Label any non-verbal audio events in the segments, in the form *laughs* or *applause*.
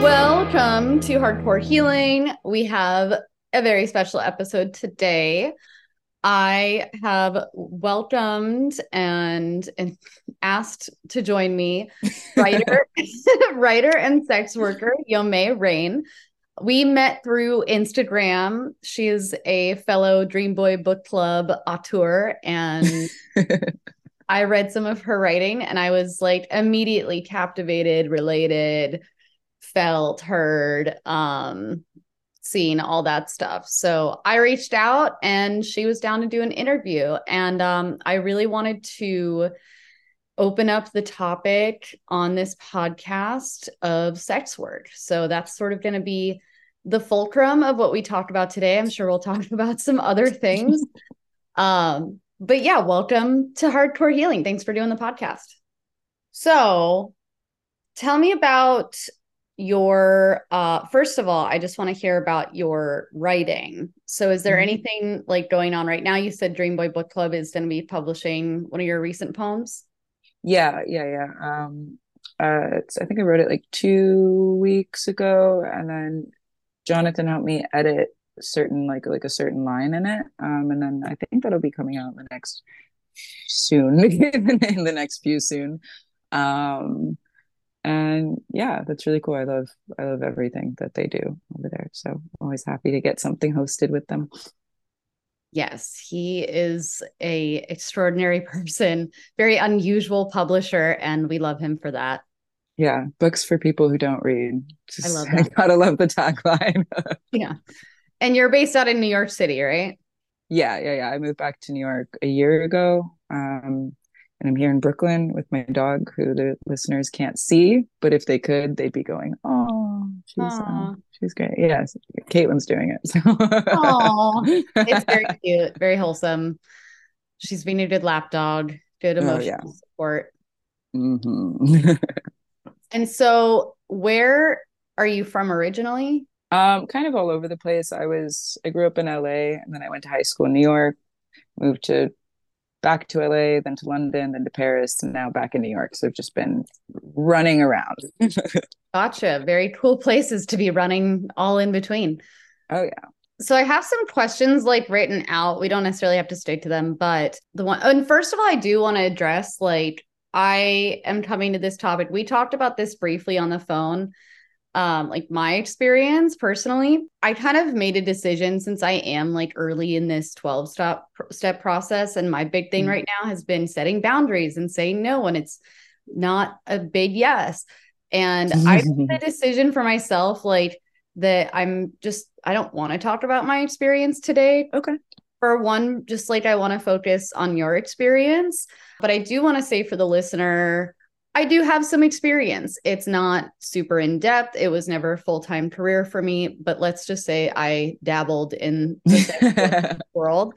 Welcome to Hardcore Healing. We have a very special episode today. I have welcomed and, and asked to join me writer, *laughs* *laughs* writer and sex worker Jomé Rain. We met through Instagram. She is a fellow Dream Boy Book Club auteur, and *laughs* I read some of her writing, and I was like immediately captivated, related, felt, heard, um, seen all that stuff. So I reached out, and she was down to do an interview, and um, I really wanted to open up the topic on this podcast of sex work. So that's sort of going to be the fulcrum of what we talk about today. I'm sure we'll talk *laughs* about some other things. *laughs* um, but yeah, welcome to Hardcore Healing. Thanks for doing the podcast. So, tell me about your uh first of all, I just want to hear about your writing. So, is there Mhm. anything like going on right now? You said Dream Boy Book Club is going to be publishing one of your recent poems. Yeah, yeah, yeah. Um, uh, it's, I think I wrote it like two weeks ago, and then Jonathan helped me edit certain like like a certain line in it. Um, and then I think that'll be coming out in the next soon, *laughs* in the next few soon. Um, and yeah, that's really cool. I love I love everything that they do over there. So always happy to get something hosted with them. Yes, he is a extraordinary *laughs* person, very unusual publisher, and we love him for that. Yeah, books for people who don't read. I love *laughs* I gotta love the tagline. *laughs* Yeah. And you're based out in New York City, right? Yeah, yeah, yeah. I moved back to New York a year ago. Um, and I'm here in Brooklyn with my dog, who the listeners can't see, but if they could, they'd be going, "Oh, she's uh, she's great." Yes, Caitlin's doing it. So. It's very *laughs* cute, very wholesome. She's being a good lap dog, good Oh, emotional yeah. support. Mhm. *laughs* And so, where are you from originally? Um, kind of all over the place. I was I grew up in LA and then I went to high school in New York, moved to back to LA, then to London, then to Paris, and now back in New York. So I've just been running around. *laughs* Gotcha. Very cool places to be running all in between. Oh yeah. So I have some questions like written out. We don't necessarily have to stick to them, but the one and first of all, I do want to address like I am coming to this topic. We talked about this briefly on the phone. Um, like my experience personally, I kind of made a decision since I am like early in this 12 step step process. And my big thing Mhm. right now has been setting boundaries and saying no when it's not a big yes. And I made *laughs* a decision for myself, like that I'm just I don't want to talk about my experience today. Okay. For one, just like I want to focus on your experience, but I do want to say for the listener, I do have some experience. It's not super in depth. It was never a full time career for me, but let's just say I dabbled in *laughs* the world.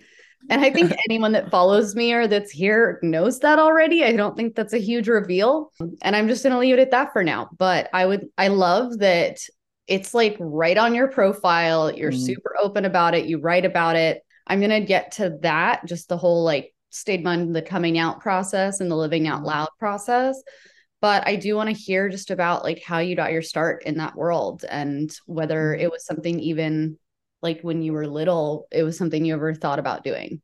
And I think anyone that follows me or that's here knows that already. I don't think that's a huge reveal. And I'm just going to leave it at that for now. But I would, I love that it's like right on your profile. You're Mhm. super open about it. You write about it. I'm going to get to that, just the whole like statement, the coming out process and the living out Mhm. loud process. But I do want to hear just about like how you got your start in that world and whether Mhm. it was something even like when you were little, it was something you ever thought about doing.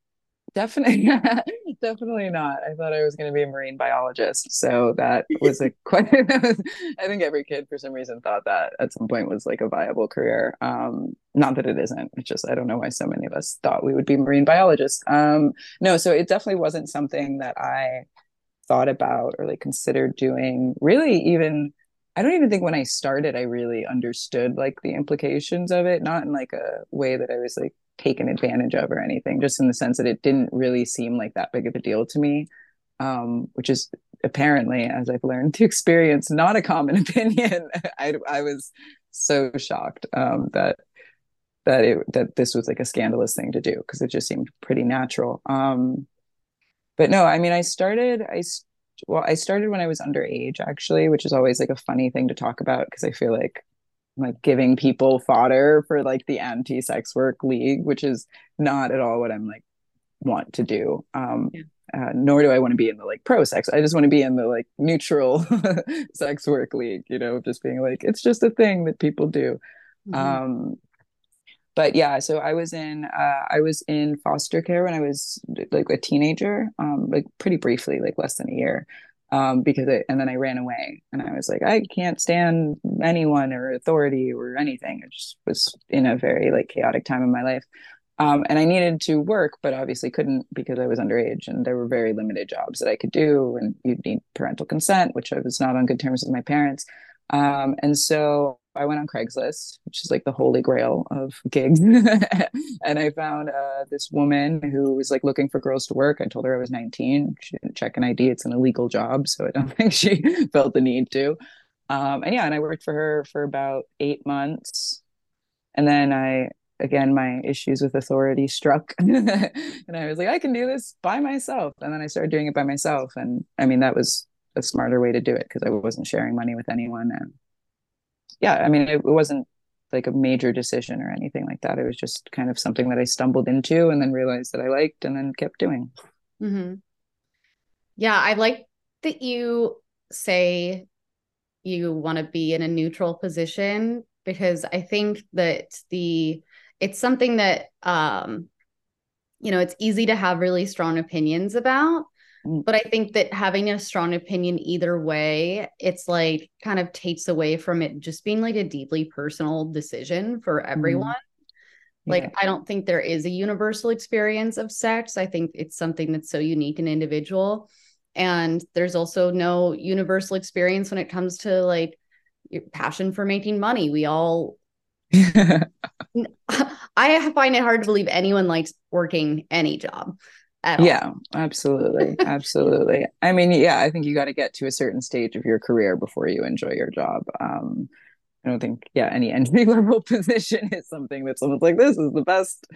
Definitely, *laughs* definitely not. I thought I was going to be a marine biologist, so that was a *laughs* quite. I think every kid, for some reason, thought that at some point was like a viable career. Um, not that it isn't. It's just I don't know why so many of us thought we would be marine biologists. Um, no, so it definitely wasn't something that I thought about or like considered doing. Really, even I don't even think when I started, I really understood like the implications of it. Not in like a way that I was like taken advantage of or anything, just in the sense that it didn't really seem like that big of a deal to me. Um, which is apparently, as I've learned to *laughs* experience, not a common *laughs* opinion. *laughs* I I was so shocked um, that that it that this was like a scandalous thing to do because it just seemed pretty natural. Um, but no, I mean, I started. I well, I started when I was underage, actually, which is always like a funny thing to talk about because I feel like like giving people fodder for like the anti-sex work league, which is not at all what I'm like want to do. Um, yeah. uh, nor do I want to be in the like pro sex. I just want to be in the like neutral *laughs* sex work league, you know, just being like, it's just a thing that people do. Mm-hmm. Um, but yeah, so I was in uh, I was in foster care when I was like a teenager, um, like pretty briefly, like less than a year. Um, because it, and then I ran away and I was like, I can't stand anyone or authority or anything. I just was in a very like chaotic time in my life. Um, and I needed to work, but obviously couldn't because I was underage and there were very limited jobs that I could do. And you'd need parental consent, which I was not on good terms with my parents. Um, and so I went on Craigslist, which is like the holy grail of gigs. *laughs* and I found uh, this woman who was like looking for girls to work. I told her I was 19. She didn't check an ID. It's an illegal job. So I don't *laughs* think she felt the need to. Um, and yeah, and I worked for her for about eight months. And then I, again, my issues with authority struck. *laughs* and I was like, I can do this by myself. And then I started doing it by myself. And I mean, that was a smarter way to do it because I wasn't sharing money with anyone. And yeah, I mean, it, it wasn't like a major decision or anything like that. It was just kind of something that I stumbled into and then realized that I liked and then kept doing. Mm-hmm. Yeah, I like that you say you want to be in a neutral position because I think that the it's something that um you know it's easy to have really strong opinions about. But I think that having a strong opinion either way, it's like kind of takes away from it just being like a deeply personal decision for mm-hmm. everyone. Mm. Like, yeah. I don't think there is a universal experience of sex. I think it's something that's so unique and individual. And there's also no universal experience when it comes to like your passion for making money. We all, *laughs* *laughs* I find it hard to believe anyone likes working any job yeah absolutely absolutely. I mean yeah i think you got to get to a certain stage of your career before you enjoy your job. Um i don't think yeah any *laughs* entry level position is something that someone's like this is the best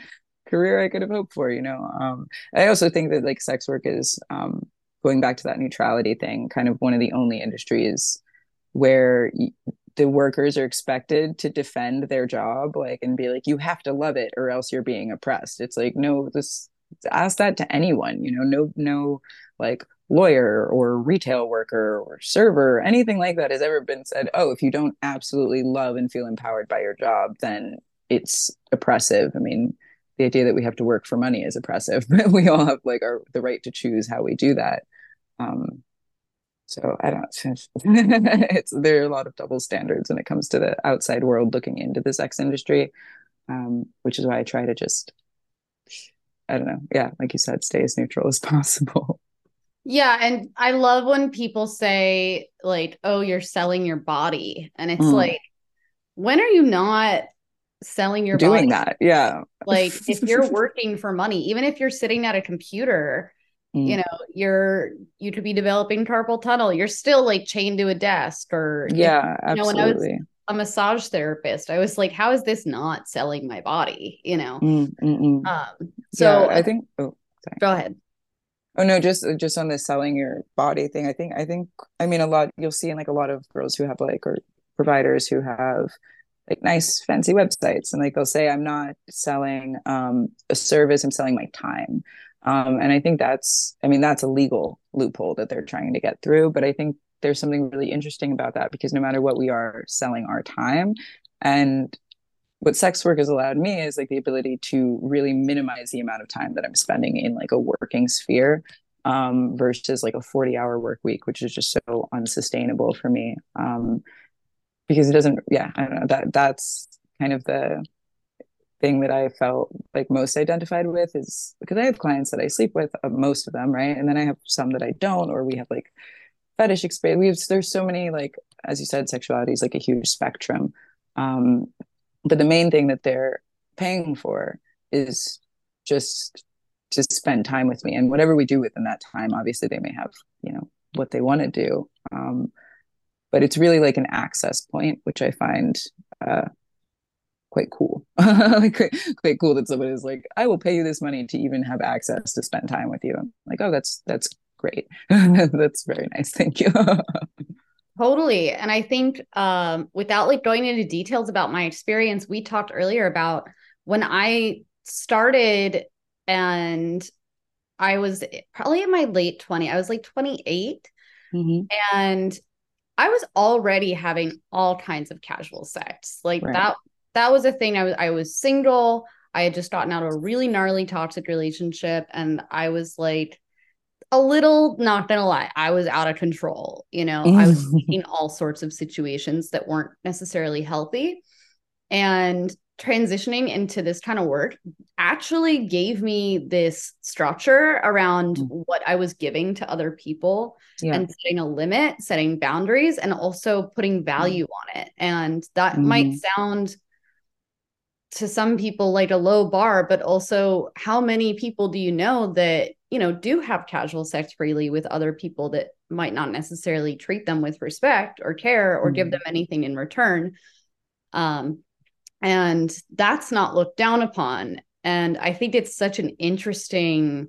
career i could have hoped for you know? Um i also think that like sex work is um going back to that neutrality thing kind of one of the only industries where the workers are expected to defend their job like and be like you have to love it or else you're being oppressed. It's like no this ask that to anyone you know no no like lawyer or retail worker or server anything like that has ever been said oh if you don't absolutely love and feel empowered by your job then it's oppressive. I mean the idea that we have to work for money is oppressive *laughs* but we all have like our the right to choose how we do that. Um so i don't *laughs* it's there are a lot of double standards when it comes to the outside world looking into the sex industry um, which is why i try to just I don't know. Yeah, like you said, stay as neutral as *laughs* possible. Yeah, and I love when people say like, "Oh, you're selling your body," and it's mm. like, when are you not selling your doing body? that? Yeah, *laughs* like if you're working for money, even if you're sitting at a computer, mm. you know, you're you could be developing carpal tunnel. You're still like chained to a desk, or yeah, if, absolutely. Know, when I was a massage therapist. I was like, how is this not selling my body? You know? Mm, um, so yeah, I think, oh, sorry. go ahead. Oh no, just just on the selling your body thing. I think I think I mean a lot you'll see in like a lot of girls who have like or providers who have like nice fancy websites and like they'll say I'm not selling um a service, I'm selling my time. Um and I think that's I mean that's a legal loophole that they're trying to get through, but I think there's something really interesting about that because no matter what we are selling our time and what sex work has allowed me is like the ability to really minimize the amount of time that i'm spending in like a working sphere um, versus like a 40 hour work week which is just so unsustainable for me um, because it doesn't yeah i don't know that that's kind of the thing that i felt like most identified with is because i have clients that i sleep with uh, most of them right? And then i have some that i don't or we have like fetish experience. We have there's so many like as you said, sexuality is like a huge spectrum. Um, but the main thing that they're paying for is just to spend time with me and whatever we do within that time obviously they may have you know what they want to do um, but it's really like an access point which i find uh, quite cool *laughs* like quite, quite cool that someone is like i will pay you this money to even have access to spend time with you I'm like oh that's that's great. *laughs* That's very nice. Thank you. *laughs* totally. And I think um, without like going into details about my experience, we talked earlier about when I started and I was probably in my late 20, I was like 28. Mm-hmm. And I was already having all kinds of casual sex. Like right. that that was a thing. I was I was single. I had just gotten out of a really gnarly toxic relationship and I was like a little not gonna lie, I was out of control. You know, I was *laughs* in all sorts of situations that weren't necessarily healthy. And transitioning into this kind of work actually gave me this structure around mm. what I was giving to other people yeah. and setting a limit, setting boundaries, and also putting mm. value on it. And that mm. might sound to some people like a low bar, but also how many people do you know that, you know, do have casual sex freely with other people that might not necessarily treat them with respect or care or mm. give them anything in return? Um, and that's not looked down upon and i think it's such an interesting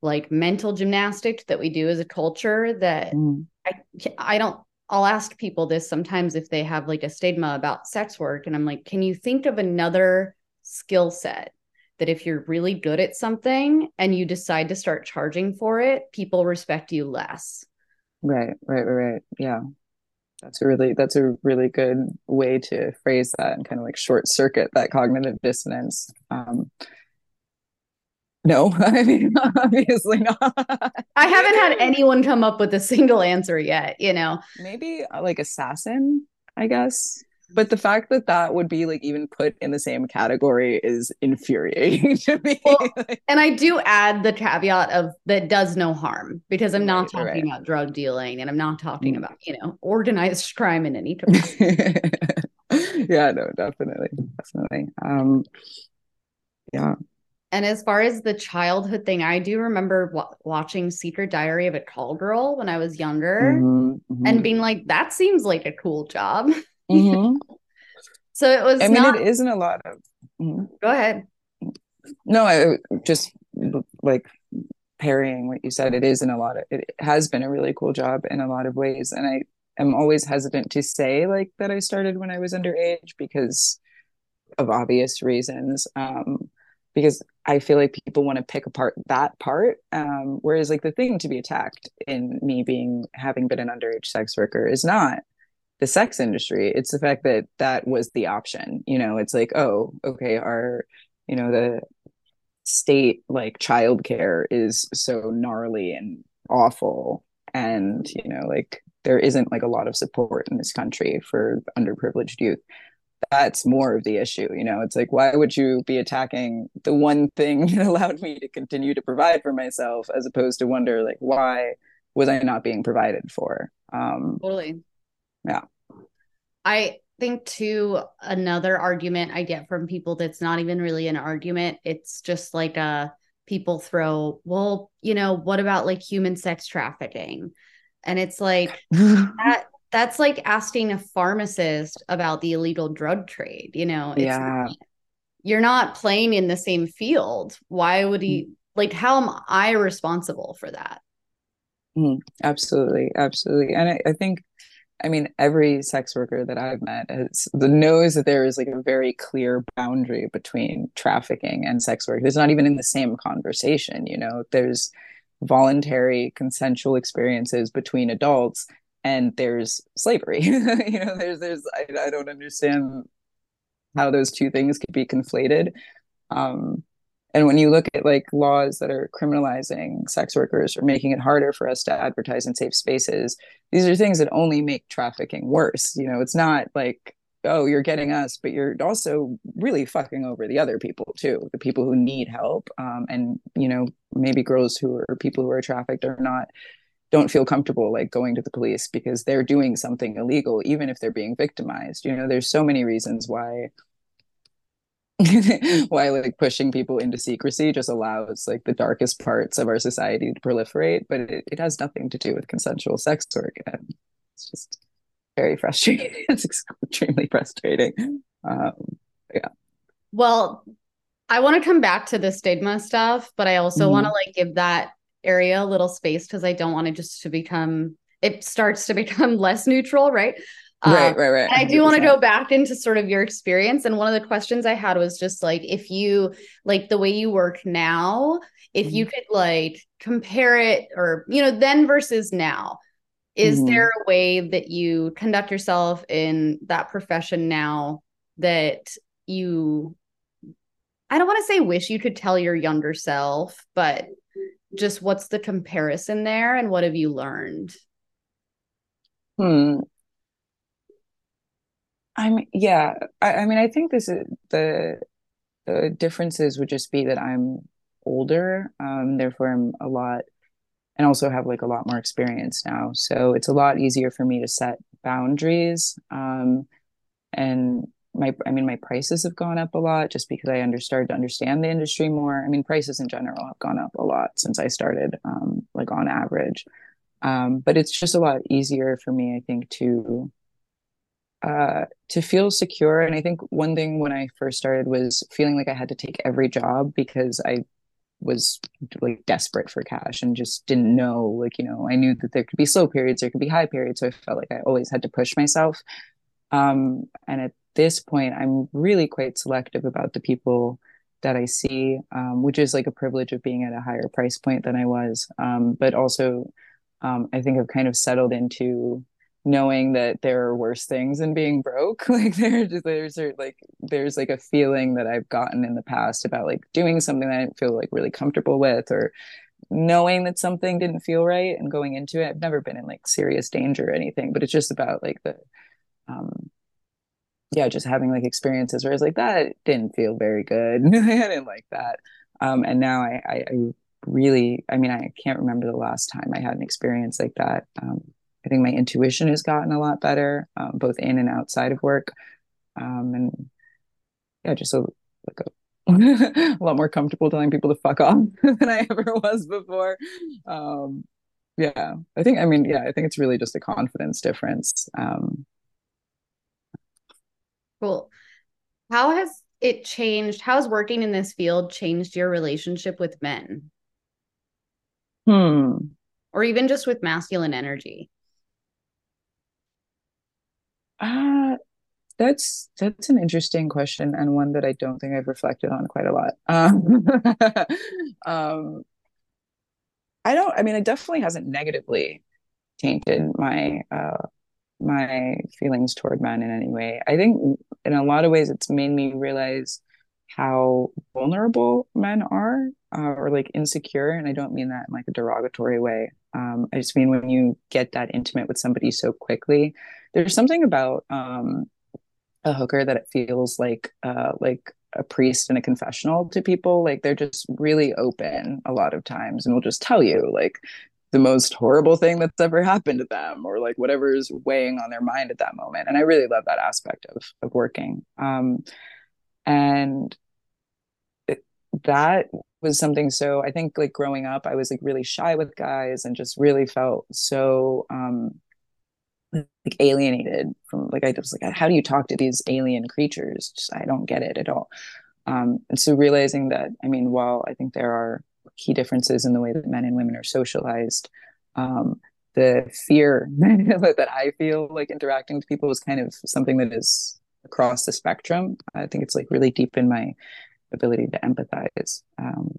like mental gymnastics that we do as a culture that mm. i i don't i'll ask people this sometimes if they have like a stigma about sex work and i'm like can you think of another skill set that if you're really good at something and you decide to start charging for it people respect you less right right right, right. yeah that's a really that's a really good way to phrase that and kind of like short circuit that cognitive dissonance. Um, no, *laughs* I mean obviously not. I haven't had anyone come up with a single answer yet. You know, maybe uh, like assassin, I guess but the fact that that would be like even put in the same category is infuriating *laughs* to me. Well, *laughs* and I do add the caveat of that does no harm because I'm not right, talking right. about drug dealing and I'm not talking mm. about, you know, organized crime in any terms. yeah, no, definitely. Definitely. Um yeah. And as far as the childhood thing, I do remember w- watching Secret Diary of a Call Girl when I was younger mm-hmm, mm-hmm. and being like, that seems like a cool job. *laughs* Mm-hmm. so it was. I mean, not... it isn't a lot of. Mm-hmm. Go ahead. No, I just like parrying what you said. It is in a lot of. It has been a really cool job in a lot of ways, and I am always hesitant to say like that I started when I was underage because of obvious reasons. Um, because I feel like people want to pick apart that part. Um, whereas like the thing to be attacked in me being having been an underage sex worker is not the sex industry it's the fact that that was the option you know it's like oh okay our you know the state like childcare is so gnarly and awful and you know like there isn't like a lot of support in this country for underprivileged youth that's more of the issue you know it's like why would you be attacking the one thing *laughs* that allowed me to continue to provide for myself as opposed to wonder like why was i not being provided for um totally yeah. I think too another argument I get from people that's not even really an argument. It's just like a uh, people throw, well, you know, what about like human sex trafficking? And it's like *laughs* that that's like asking a pharmacist about the illegal drug trade, you know. It's yeah. Not, you're not playing in the same field. Why would he mm. like how am I responsible for that? Mm, absolutely, absolutely. And I, I think I mean, every sex worker that I've met has knows that there is like a very clear boundary between trafficking and sex work. It's not even in the same conversation, you know. There's voluntary consensual experiences between adults and there's slavery. *laughs* you know, there's there's I, I don't understand how those two things could be conflated. Um, and when you look at like laws that are criminalizing sex workers or making it harder for us to advertise in safe spaces, these are things that only make trafficking worse. You know, it's not like, oh, you're getting us, but you're also really fucking over the other people too, the people who need help. Um, and, you know, maybe girls who are people who are trafficked are not don't feel comfortable like going to the police because they're doing something illegal even if they're being victimized. You know there's so many reasons why *laughs* why like pushing people into secrecy just allows like the darkest parts of our society to proliferate but it, it has nothing to do with consensual sex work and it's just very frustrating. *laughs* It's extremely frustrating. Um yeah. Well i want to come back to the stigma stuff but i also mm-hmm. want to like give that area a little space because I don't want it just to become it starts to *laughs* become less neutral, right? Right, um, right, right. I do want to go back into sort of your experience. And one of the questions I had was just like, if you like the way you work now, if mm-hmm. you could like compare it or, you know, then versus now, is mm-hmm. there a way that you conduct yourself in that profession now that you, I don't want to say wish you could tell your younger self, but just what's the comparison there and what have you learned? Hmm. I'm yeah. I, I mean, I think this is the the differences would just be that I'm older, um, therefore I'm a lot, and also have like a lot more experience now. So it's a lot easier for me to set boundaries. Um, and my, I mean, my prices have gone up a lot just because I started to understand the industry more. I mean, prices in general have gone up a lot since I started, um, like on average. Um, but it's just a lot easier for me, I think, to uh, to feel secure. And I think one thing when I first started was feeling like I had to take every job because I was like desperate for cash and just didn't know like you know i knew that there could be slow periods there could be high periods so i felt like i always had to push myself um, and at this point i'm really quite selective about the people that i see um, which is like a privilege of being at a higher price point than i was. Um, but also um, i think i've kind of settled into knowing that there are worse things than being broke. *laughs* Like there's there's like there's like a feeling that i've gotten in the past about like doing something that i didn't feel like really comfortable with or knowing that something didn't feel right and going into it. I've never been in like serious danger or anything but it's just about like the um yeah just having like experiences where it's like that didn't feel very good *laughs* i didn't like that um and now I, I i really i mean i can't remember the last time i had an experience like that um I think my intuition has gotten a lot better, um, both in and outside of work. Um, and yeah, just a, like a, a *laughs* lot more comfortable telling people to fuck off *laughs* than I ever was before. Um, yeah, I think, I mean, yeah, I think it's really just a confidence difference. Um, cool. How has it changed? How has working in this field changed your relationship with men? Hmm. Or even just with masculine energy? Uh, that's that's an interesting question and one that I don't think I've reflected on quite a lot. Um, *laughs* um, I don't. I mean, it definitely hasn't negatively tainted my uh, my feelings toward men in any way. I think in a lot of ways, it's made me realize how vulnerable men are uh, or like insecure and i don't mean that in like a derogatory way um, i just mean when you get that intimate with somebody so quickly there's something about um, a hooker that it feels like uh, like a priest in a confessional to people like they're just really open a lot of times and will just tell you like the most horrible thing that's ever happened to them or like whatever is weighing on their mind at that moment. And i really love that aspect of of working. Um, and it, that was something so i think like growing up i was like really shy with guys and just really felt so um like alienated from like i was like how do you talk to these alien creatures? Just, i don't get it at all. Um and so realizing that i mean while i think there are key differences in the way that men and women are socialized um the fear *laughs* that i feel like interacting with people is kind of something that is across the spectrum i think it's like really deep in my ability to empathize um,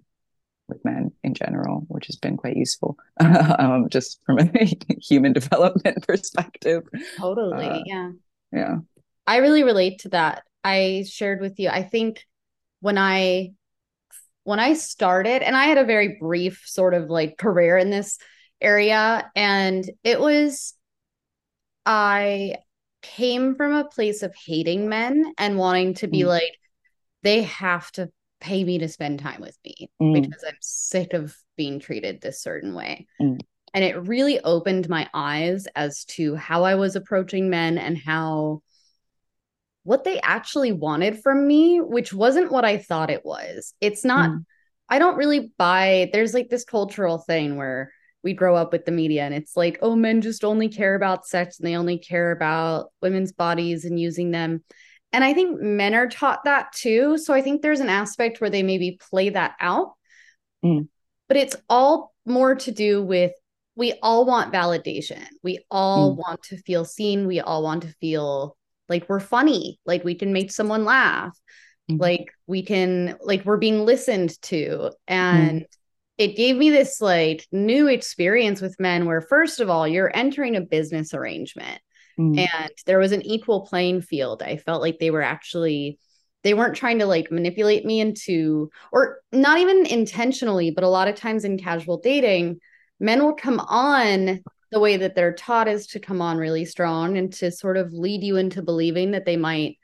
with men in general, which has been quite useful, *laughs* um, just from a *laughs* human development perspective. Totally. Uh, yeah. Yeah. I really relate to that. I shared with you, I think when I when I started, and I had a very brief sort of like career in this area, and it was I came from a place of hating men and wanting to be mm. like, they have to pay me to spend time with me mm. because I'm sick of being treated this certain way. Mm. And it really opened my eyes as to how I was approaching men and how what they actually wanted from me, which wasn't what I thought it was. It's not, mm. I don't really buy, there's like this cultural thing where we grow up with the media and it's like, oh, men just only care about sex and they only care about women's bodies and using them. And I think men are taught that too. So I think there's an aspect where they maybe play that out. Mm. but it's all more to do with we all want validation. We all mm. want to feel seen. We all want to feel like we're funny, like we can make someone laugh, mm. like we can, like we're being listened to. And mm. it gave me this like new experience with men where, first of all, you're entering a business arrangement mm. and there was an equal playing field. I felt like they were actually they weren't trying to like manipulate me into or not even intentionally but a lot of times in casual dating men will come on the way that they're taught is to come on really strong and to sort of lead you into believing that they might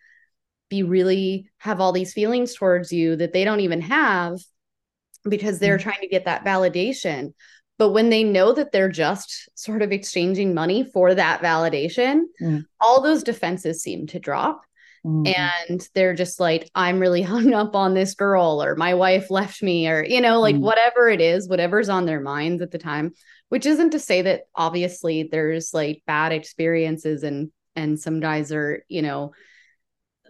be really have all these feelings towards you that they don't even have because they're mm-hmm. trying to get that validation but when they know that they're just sort of exchanging money for that validation mm. all those defenses seem to drop Mm-hmm. And they're just like, I'm really *laughs* hung up on this girl, or my wife left me, or, you know, like mm-hmm. whatever it is, whatever's on their minds at the time, which isn't to say that obviously there's like bad experiences and, and some guys are, you know,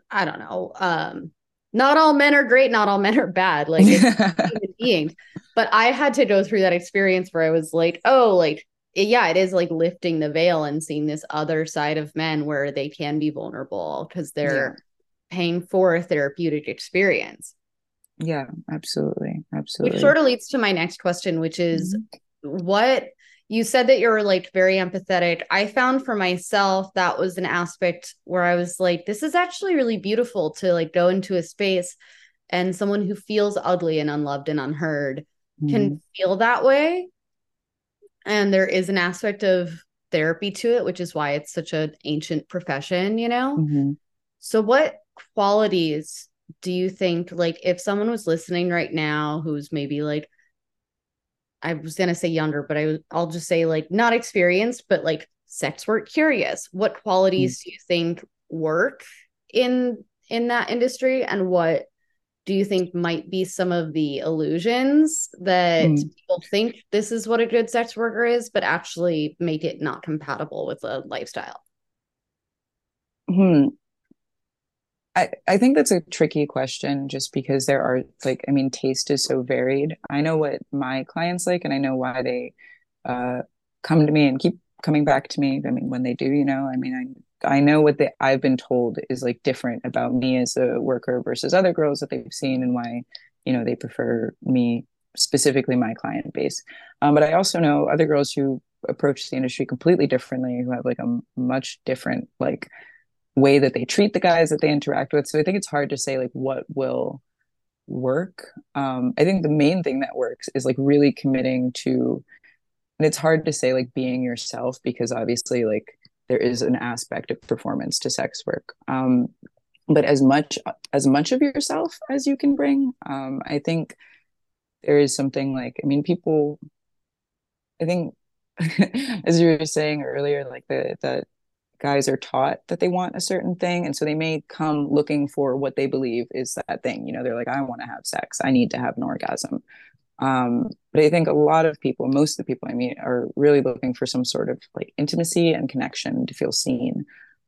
I don't know, um, not all men are great, not all men are bad. Like it's *laughs* human beings. But I had to go through that experience where I was like, oh, like yeah, it is like lifting the veil and seeing this other side of men where they can be vulnerable because they're yeah. paying for a therapeutic experience. Yeah, absolutely. Absolutely. Which sort of leads to my next question, which is mm-hmm. What you said that you're like very empathetic. I found for myself that was an aspect where I was like, this is actually really beautiful to like go into a space and someone who feels ugly and unloved and unheard mm-hmm. can feel that way and there is an aspect of therapy to it which is why it's such an ancient profession you know mm-hmm. so what qualities do you think like if someone was listening right now who's maybe like i was going to say younger but i i'll just say like not experienced but like sex work curious what qualities mm-hmm. do you think work in in that industry and what do you think might be some of the illusions that mm. people think this is what a good sex worker is, but actually make it not compatible with a lifestyle? Hmm. I, I think that's a tricky question just because there are like I mean taste is so varied. I know what my clients like and I know why they uh, come to me and keep coming back to me. I mean when they do, you know, I mean I I know what they, I've been told is like different about me as a worker versus other girls that they've seen and why, you know, they prefer me specifically my client base. Um, but I also know other girls who approach the industry completely differently, who have like a much different like way that they treat the guys that they interact with. So I think it's hard to say like what will work. Um, I think the main thing that works is like really committing to, and it's hard to say like being yourself because obviously like there is an aspect of performance to sex work um, but as much as much of yourself as you can bring um, i think there is something like i mean people i think *laughs* as you were saying earlier like the the guys are taught that they want a certain thing and so they may come looking for what they believe is that thing you know they're like i want to have sex i need to have an orgasm um, but I think a lot of people, most of the people I meet, are really looking for some sort of like intimacy and connection to feel seen.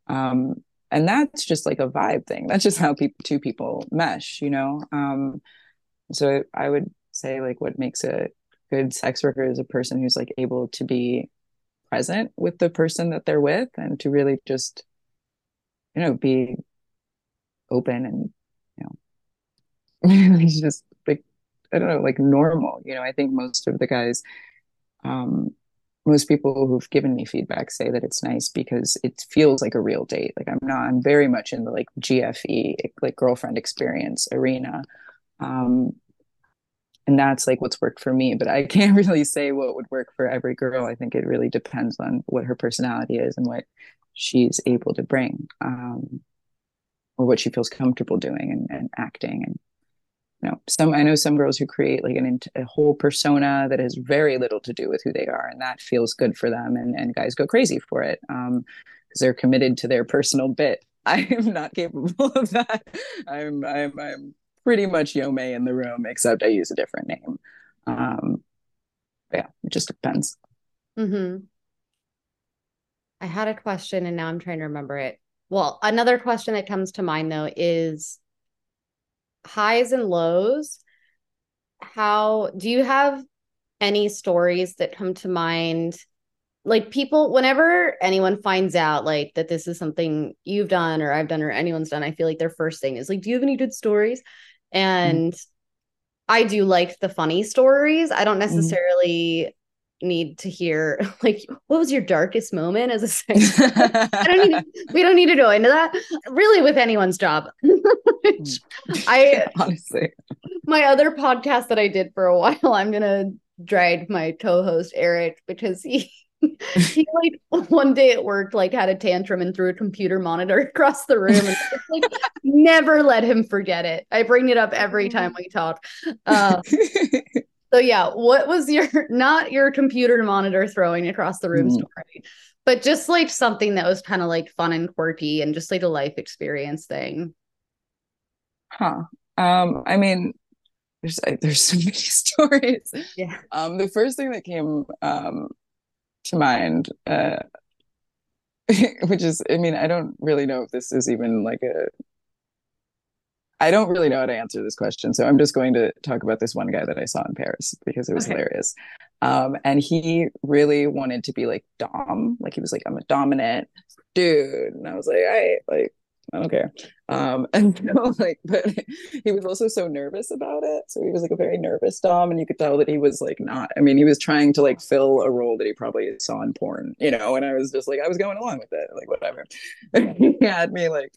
Um, and that's just like a vibe thing. That's just how two people mesh, you know. Um, so I would say like what makes a good sex worker is a person who's like able to be present with the person that they're with and to really just, you know, be open and you know, *laughs* just like I don't know, like normal. You know, I think most of the guys, um, most people who've given me feedback say that it's nice because it feels like a real date. Like I'm not, I'm very much in the like GFE, like girlfriend experience arena. Um, and that's like what's worked for me, but I *laughs* can't really say what would work for every girl. I think it really depends on what her personality is and what she's able to bring, um, or what she feels comfortable doing and, and acting and you know some i know some girls who create like an a whole persona that has very little to do with who they are and that feels good for them and, and guys go crazy for it um because they're committed to their personal bit *laughs* i am not capable of that i'm i'm i'm pretty much Jomé in the room except i use a different name. Um yeah it just depends. Mm-hmm. i had a question and now i'm trying to remember it. Well another question that comes to mind though is highs and lows. How do you have any stories that come to mind? Like people whenever anyone finds out like that this is something you've done or I've done or anyone's done I feel like their first thing is like do you have any good stories. And mm-hmm. I do like the funny stories I don't mm-hmm. necessarily mm-hmm. need to hear *laughs* like what was your darkest moment as a singer I don't need *laughs* we don't need to go into that really with anyone's job *laughs* mm. I honestly my other podcast that I did for a while I'm going to drag my co-host Eric because he he like *laughs* one day at work like had a tantrum and threw a computer monitor *laughs* across the room and like never let him forget it. I bring it up every time we talk. Uh, so yeah what was your not your computer monitor throwing across the room mm. story but just like something that was kind of like fun and quirky and just like a life experience thing? Huh. Um i mean there's there's so *laughs* many stories. Yeah. Um the first thing that came um to mind, uh, *laughs* which is, I mean, I don't really know if this is even like a. I don't really know how to answer this question, so I'm just going to talk about this one guy that I saw in Paris because it was okay. hilarious. Um, and he really wanted to be like Dom, like he was like, I'm a dominant dude, and I was like, I like I don't care. Um, *laughs* and like, but he was also so nervous about it. So he was like a very nervous Dom, and you could tell that he was like not. I mean, he was trying to like fill a role that he probably saw in porn, you know. And I was just like, I was going along with it, like whatever. *laughs* He had me like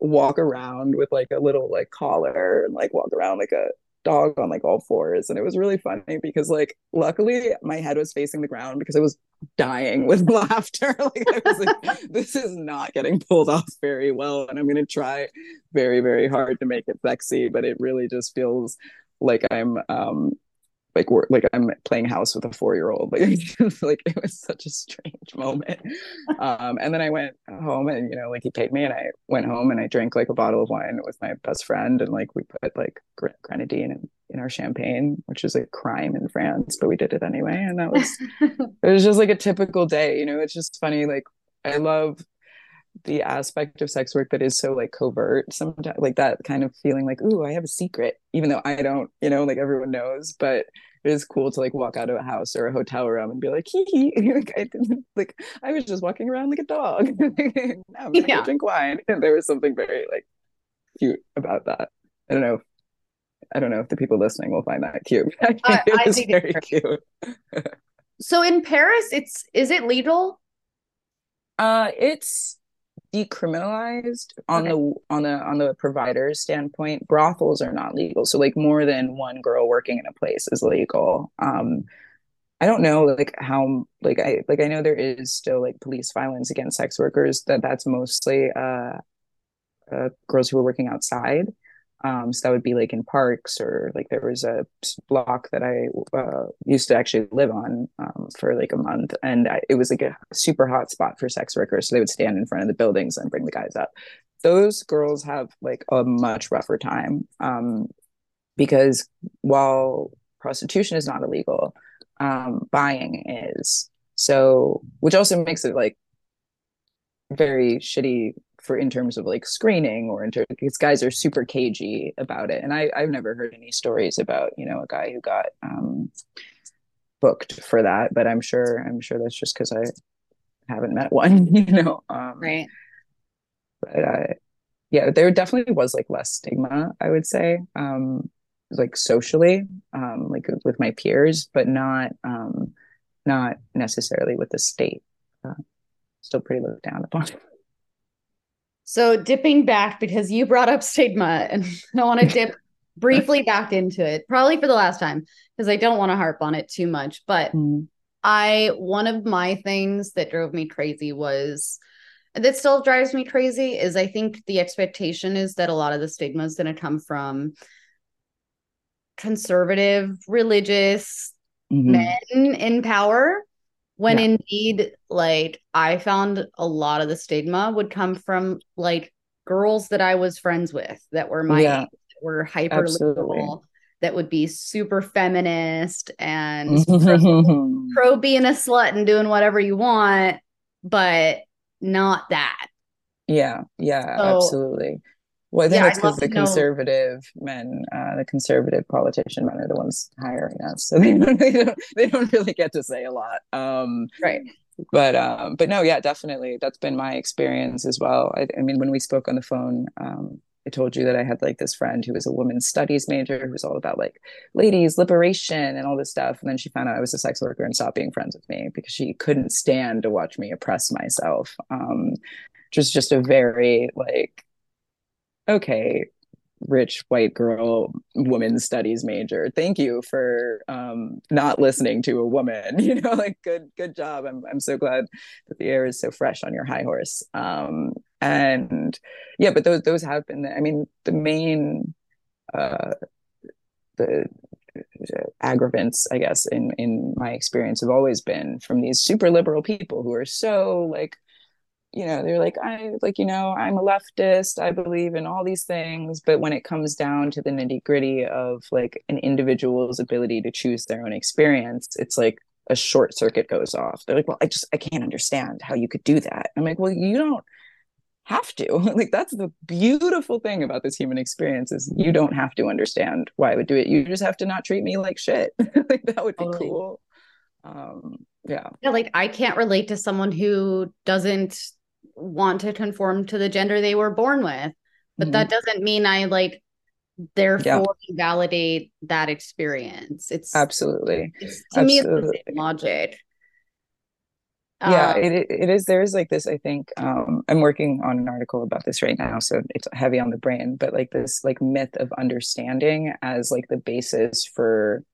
walk around with like a little like collar and like walk around like a dog on like all fours and it was really funny because like luckily my head was facing the ground because I was dying with *laughs* laughter. *laughs* Like I was like *laughs* this is not getting pulled off very well and I'm going to try very very hard to make it sexy but it really just feels like I'm um like we're like I'm playing house with a four year old. Like, *laughs* like it was such a strange moment. Um, and then I went home and you know, like he paid me, and I went home and I drank like a bottle of wine with my best friend, and like we put like grenadine in, in our champagne, which is a crime in France, but we did it anyway, and that was *laughs* it was just like a typical day. You know, it's just funny. Like I love the aspect of sex work that is so like covert sometimes like that kind of feeling like ooh i have a secret even though i don't you know like everyone knows but it is cool to like walk out of a house or a hotel room and be like hee hee *laughs* like i didn't like i was just walking around like a dog. *laughs* Now i'm yeah. drink wine. And *laughs* there was something very like cute about that. I don't know i don't know if the people listening will find that cute I, I think very cute. So in paris it's is it legal? Uh it's decriminalized on okay. the on the on the provider's standpoint brothels are not legal. So like more than one girl working in a place is legal. Um i don't know like how like i like i know there is still like police violence against sex workers that that's mostly uh, uh girls who are working outside um, so that would be like in parks or like there was a block that I uh, used to actually live on um, for like a month, and I, it was like a super hot spot for sex workers. So they would stand in front of the buildings and bring the guys up. Those girls have like a much rougher time um, because while prostitution is not illegal, um, buying is. So, which also makes it like very shitty for in terms of like screening or inter because guys are super cagey about it. And i i've never heard any stories about you know a guy who got um booked for that but i'm sure i'm sure that's just because i haven't met one *laughs* you know um right. but I, yeah there definitely was like less stigma i would say um like socially um like with my peers but not um not necessarily with the state uh, still pretty looked down upon *laughs* so dipping back because you brought up stigma and *laughs* I want to *laughs* dip briefly back into it, probably for the last time, because I don't want to harp on it too much. But mm. I one of my things that drove me crazy was that still drives me crazy is I think the expectation is that a lot of the stigma is going to come from conservative, religious mm-hmm. men in power when yeah. indeed like i found a lot of the stigma would come from like girls that i was friends with that were my yeah. were hyper liberal that would be super feminist and pro, *laughs* pro being a slut and doing whatever you want but not that. Yeah. Yeah. So, absolutely Well, I think yeah, it's because the conservative know. men, uh, the conservative politician men, are the ones hiring us, so they *laughs* don't, they don't, they don't really get to say a lot. Um, right. But um, but no, yeah, definitely, that's been my experience as well. I, I mean, when we spoke on the phone, um, I told you that I had like this friend who was a women's studies major who was all about like ladies liberation and all this stuff. And then she found out I was a sex worker and stopped being friends with me because she couldn't stand to watch me oppress myself. Um, which was just a very like okay, rich white girl woman studies major. Thank you for um, not listening to a woman. *laughs* You know, like good good job. I'm I'm so glad that the air is so fresh on your high horse. Um, and yeah, but those those have been. I mean, the main uh, the aggravants, I guess, in in my experience, have always been from these super liberal people who are so like you know they're like i like you know i'm a leftist i believe in all these things. But when it comes down to the nitty gritty of like an individual's ability to choose their own experience it's like a short circuit goes off. They're like well i just i can't understand how you could do that. I'm like well you don't have to. *laughs* Like that's the beautiful thing about this human experience is you don't have to understand why i would do it. You just have to not treat me like shit. *laughs* Like that would be totally. cool. Um yeah. Yeah like i can't relate to someone who doesn't want to conform to the gender they were born with but mm-hmm. that doesn't mean i like therefore yeah. validate that experience it's absolutely it's, to absolutely. me it's the same logic yeah um, it, it is there is like this i think um i'm working on an article about this right now so it's heavy on the brain but like this like myth of understanding as like the basis for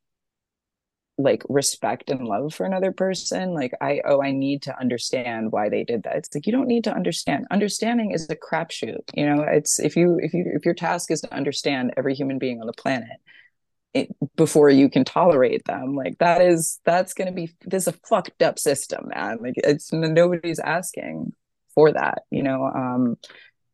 like respect and love for another person like i oh i need to understand why they did that. It's like you don't need to understand. Understanding is a crapshoot you know? It's if you if you if your task is to understand every human being on the planet it, before you can tolerate them like that is that's going to be this is a fucked up system man. Like it's nobody's asking for that you know? Um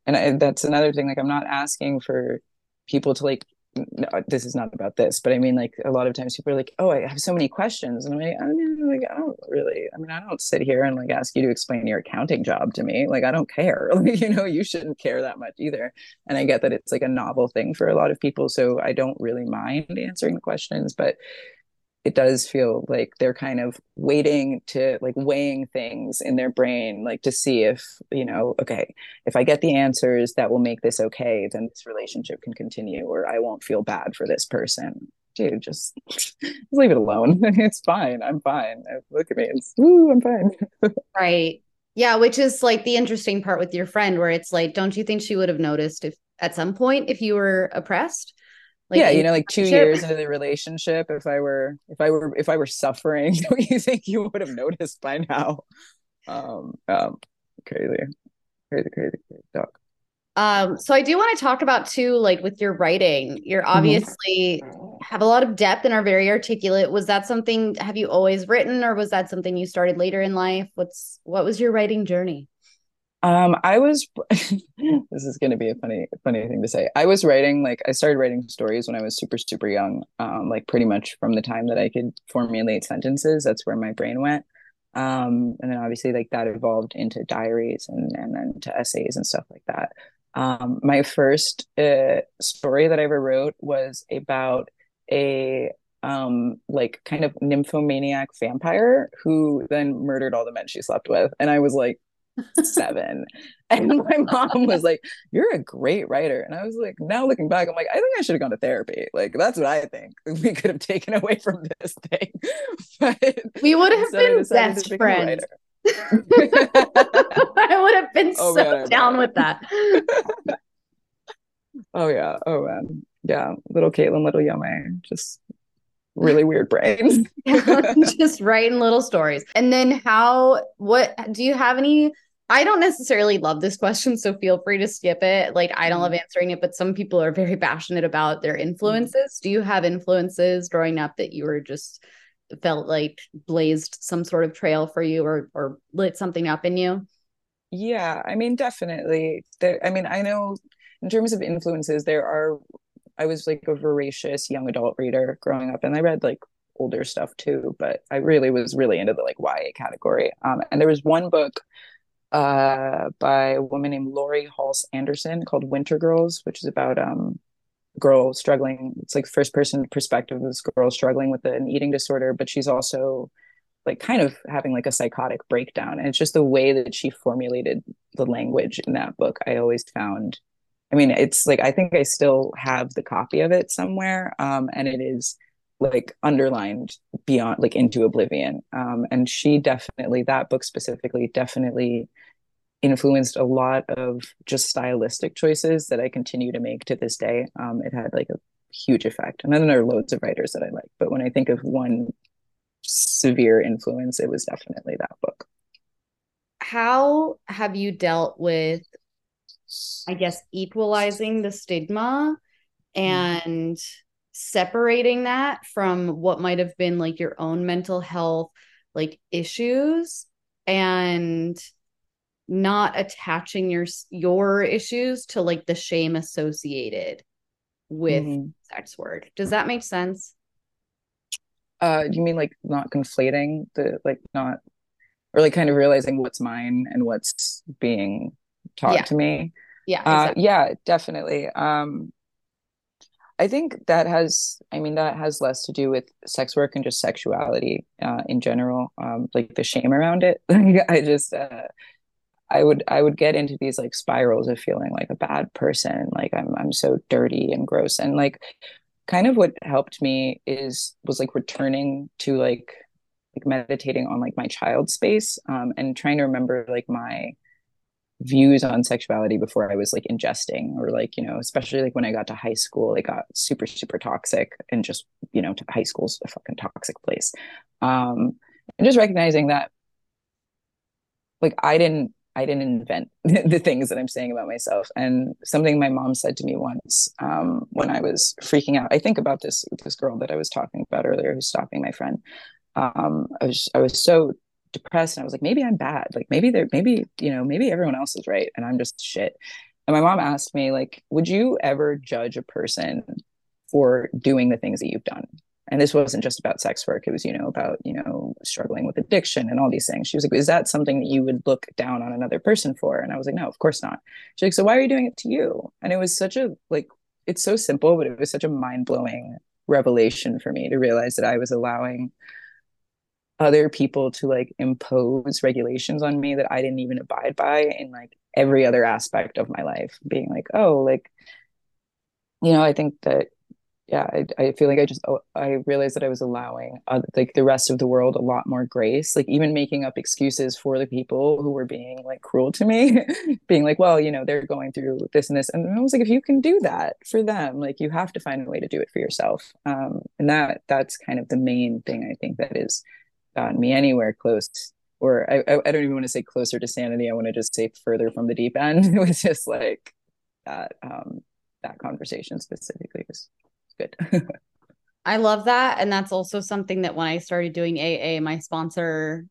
and I, that's another thing like i'm not asking for people to like no, this is not about this, but I mean, like a lot of times people are like, "Oh, I have so many questions," and I'm like, I mean, like, I don't really. I mean, I don't sit here and like ask you to explain your accounting job to me. Like, I don't care. *laughs* Like, you know, you shouldn't care that much either. And I get that it's like a novel thing for a lot of people, so I don't really mind answering the questions, but it does feel like they're kind of waiting to like weighing things in their brain like to see if you know okay if i get the answers that will make this okay then this relationship can continue or i won't feel bad for this person. Dude just, just *laughs* leave it alone. *laughs* It's fine. I'm fine. Uh, look at me. It's woo i'm fine. *laughs* Right. Yeah which is like the interesting part with your friend where it's like don't you think she would have noticed if at some point if you were oppressed like yeah, you know, like *laughs* two years into the relationship, if I were if I were if I were suffering, *laughs* don't you think you would have noticed by now? Um, um crazy, crazy, crazy, crazy talk. Um, so I do want to talk about too, like with your writing, you're mm-hmm. obviously mm-hmm. have a lot of depth and are very articulate. Was that something have you always written or was that something you started later in life? What's what was your writing journey? Um, I was. *laughs* this is going to be a funny, funny thing to say. I was writing like I started writing stories when I was super, super young. Um, like pretty much from the time that I could formulate sentences. That's where my brain went. Um, and then obviously like that evolved into diaries and and then to essays and stuff like that. Um, my first uh, story that I ever wrote was about a um like kind of nymphomaniac vampire who then murdered all the men she slept with and i was like seven. *laughs* And my mom was like, You're a great writer. And I was like, Now looking back, I'm like, I think I should have gone to therapy. Like, that's what I think *laughs* we could have taken away from this thing. *laughs* But we would have been best friends. I would have been oh, so man, down with that. oh, yeah. Oh, man. Yeah. Little Caitlin, little Yummy. Just really weird brains. just writing little stories. And then how what do you have any I don't necessarily love this question, so feel free to skip it. Like, I don't love mm-hmm. answering it, but some people are very passionate about their mm-hmm. influences. Do you have influences growing up that you were just felt like blazed some sort of trail for you or or lit something up in you? Yeah, I mean, definitely. There, I mean, I know in terms of influences, there are. I was like a voracious young adult reader growing up, and I read like older stuff too, but I really was really into the like YA category. Um, and there was one book uh, by a woman named Laurie Halse Anderson called Winter Girls, which is about um, a girl struggling. It's like first person perspective of this girl struggling with an eating disorder, but she's also like kind of having like a psychotic breakdown. And it's just the way that she formulated the language in that book. I always found, I mean, it's like I think I still have the copy of it somewhere, um, and it is like underlined beyond like into oblivion um and she definitely that book specifically definitely influenced a lot of just stylistic choices that I continue to make to this day. Um, it had like a huge effect. And then there are loads of writers that I like, but when I think of one severe influence, it was definitely that book. How have you dealt with, I guess, equalizing the stigma and mm. separating that from what might have been like your own mental health like issues and not attaching your your issues to like the shame associated with mm-hmm. sex work. Does that make sense? Uh you mean like not conflating the like not or like kind of realizing what's mine and what's being taught yeah. to me? Yeah. Uh, exactly. Uh yeah, definitely. Um I think that has, I mean, that has less to do with sex work and just sexuality uh, in general, um, like the shame around it. *laughs* I just, uh, I would I would get into these like spirals of feeling like a bad person, like I'm I'm so dirty and gross. And like kind of what helped me is was like returning to like like meditating on like my child space um, and trying to remember like my views on sexuality before I was like ingesting or like, you know, especially like when I got to high school, it got super, super toxic and just, you know, high school's a fucking toxic place. Um, and just recognizing that like I didn't I didn't invent *laughs* the things that I'm saying about myself. And something my mom said to me once um, when I was freaking out, I think about this this girl that I was talking about earlier who's stopping my friend. Um, I was I was so depressed and I was like, maybe I'm bad. Like maybe there, maybe, you know, maybe everyone else is right and I'm just shit. And my mom asked me, like, would you ever judge a person for doing the things that you've done? And this wasn't just about sex work. It was you know about you know struggling with addiction and all these things. She was like is that something that you would look down on another person for? And i was like no of course not. She's like so why are you doing it to you? And it was such a like it's so simple but it was such a mind-blowing revelation for me to realize that i was allowing other people to like impose regulations on me that i didn't even abide by in like every other aspect of my life. Being like oh like you know i think that yeah I, I feel like i just oh, i realized that i was allowing uh, like the rest of the world a lot more grace like even making up excuses for the people who were being like cruel to me *laughs* being like well you know they're going through this and this and i was like if you can do that for them like you have to find a way to do it for yourself um, and that that's kind of the main thing i think that has gotten me anywhere close or I, I, I don't even want to say closer to sanity i want to just say further from the deep end it was just like that um that conversation specifically was good. *laughs* I love that. And that's also something that when I started doing AA, my sponsor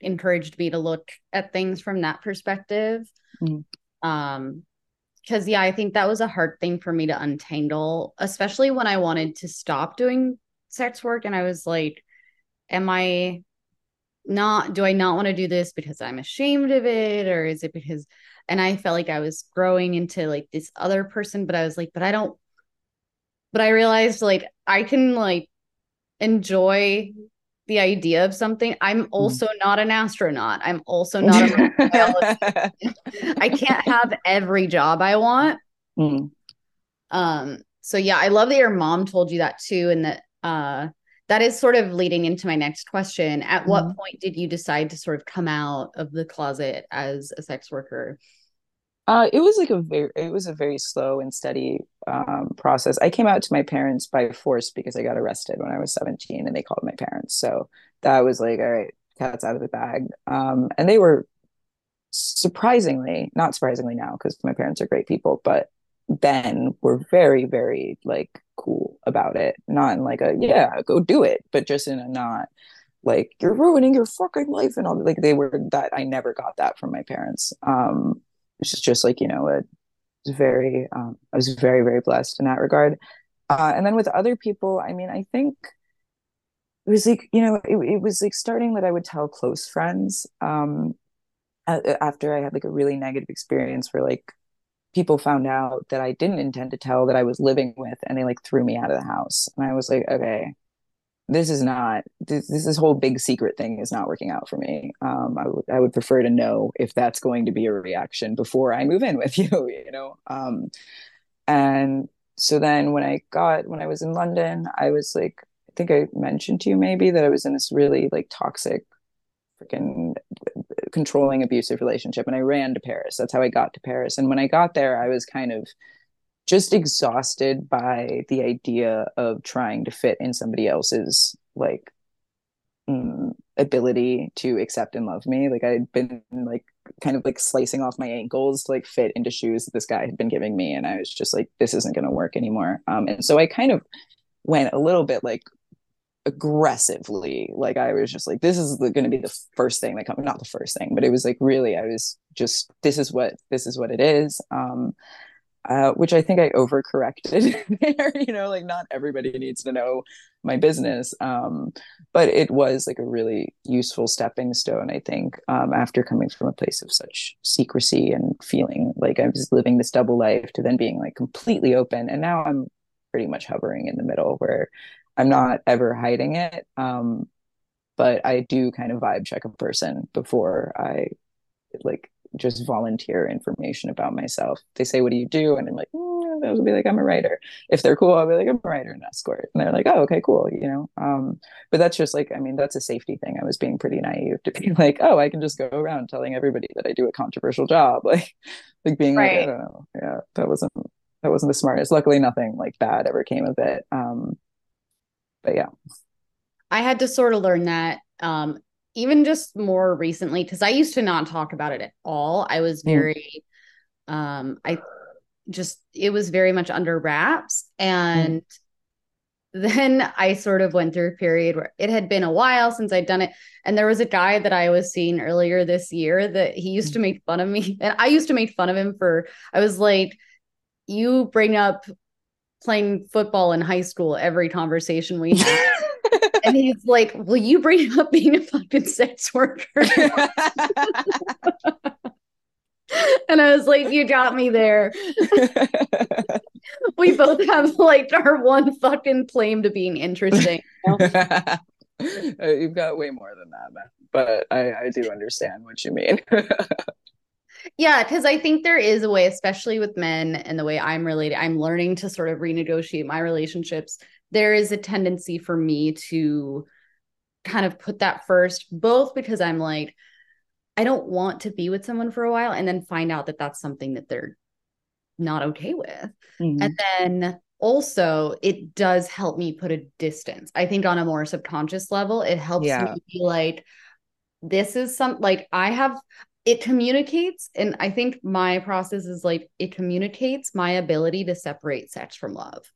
encouraged me to look at things from that perspective. Mm-hmm. Um, because yeah, I think that was a hard thing for me to untangle, especially when I wanted to stop doing sex work. And I was like, am I not, do I not want to do this because I'm ashamed of it? Or is it because, and I felt like I was growing into like this other person, but I was like, but I don't but I realized like I can like enjoy the idea of something. I'm mm-hmm. also not an astronaut. I'm also *laughs* not a *laughs* I can't have every job I want. Mm. Um so yeah, I love that your mom told you that too and that uh that is sort of leading into my next question. At mm. what mm-hmm. point did you decide to sort of come out of the closet as a sex worker? Uh, it was like a very, it was a very slow and steady um, process. I came out to my parents by force because I got arrested when I was 17 and they called my parents. So that was like, all right, cat's out of the bag. Um, and they were surprisingly, not surprisingly now, because my parents are great people, but then were very, very like cool about it. Not in like a, yeah, go do it, but just in a not like, you're ruining your fucking life and all like they were that I never got that from my parents. Um, it's just like you know was very um, i was very very blessed in that regard uh, and then with other people i mean i think it was like you know it, it was like starting that i would tell close friends um after I had like a really negative experience where like people found out that I didn't intend to tell that I was living with and they like threw me out of the house. And I was like, okay, this is not this this whole big secret thing is not working out for me. Um, I would I would prefer to know if that's going to be a reaction before I move in with *laughs* you, you know. Um, and so then when I got when I was in London, I was like, I think I mentioned to you maybe that I was in this really like toxic freaking controlling abusive relationship and I ran to Paris. That's how I got to Paris. And when I got there, I was kind of just exhausted by the idea of trying to fit in somebody else's like mm, ability to accept and love me. Like I had been like kind of like slicing off my ankles to like fit into shoes that this guy had been giving me. And I was just like, this isn't going to work anymore. Um, and so I kind of went a little bit like aggressively like i was just like this is going to be the first thing that comes not the first thing but it was like really i was just this is what this is what it is um uh, which I think I overcorrected *laughs* there. you know, like not everybody needs to know my business, um, but it was like a really useful stepping stone. I think um, after coming from a place of such secrecy and feeling like I was living this double life to then being like completely open, and now I'm pretty much hovering in the middle where I'm not ever hiding it. Um, but I do kind of vibe check a person before I like just volunteer information about myself. They say, "What do you do?" And I'm like, mm, "They'll be like, I'm a writer." If they're cool, I'll be like, "I'm a writer and escort." And they're like, "Oh, okay, cool," you know. Um, but that's just like, I mean, that's a safety thing. I was being pretty naive to be *laughs* like, "Oh, I can just go around telling everybody that I do a controversial job," *laughs* like, like being right. like, I don't know, yeah, that wasn't that wasn't the smartest. Luckily, nothing like bad ever came of it. Um, but yeah i had to sort of learn that um even just more recently because i used to not talk about it at all i was mm. very mm. um i just it was very much under wraps and mm. *laughs* then i sort of went through a period where it had been a while since i'd done it and there was a guy that i was seeing earlier this year that he used mm. to make fun of me *laughs* and i used to make fun of him for i was like you bring up playing football in high school every conversation we *laughs* had. And he's like, Will you bring *laughs* up being a fucking sex worker? *laughs* and I was like, You got me there. *laughs* we both have like our one fucking claim to being interesting. You know? Uh, you've got way more than that, man. But I, I do understand what you mean. Yeah, because I think there is a way, especially with men and the way I'm related, I'm learning to sort of renegotiate my relationships. There is a tendency for me to kind of put that first, both because I'm like, I don't want to be with someone for a while and then find out that that's something that they're not okay with. Mm-hmm. And then also, it does help me put a distance. I think on a more subconscious level, it helps yeah. me be like, this is some like I have it communicates and i think my process is like it communicates my ability to separate sex from love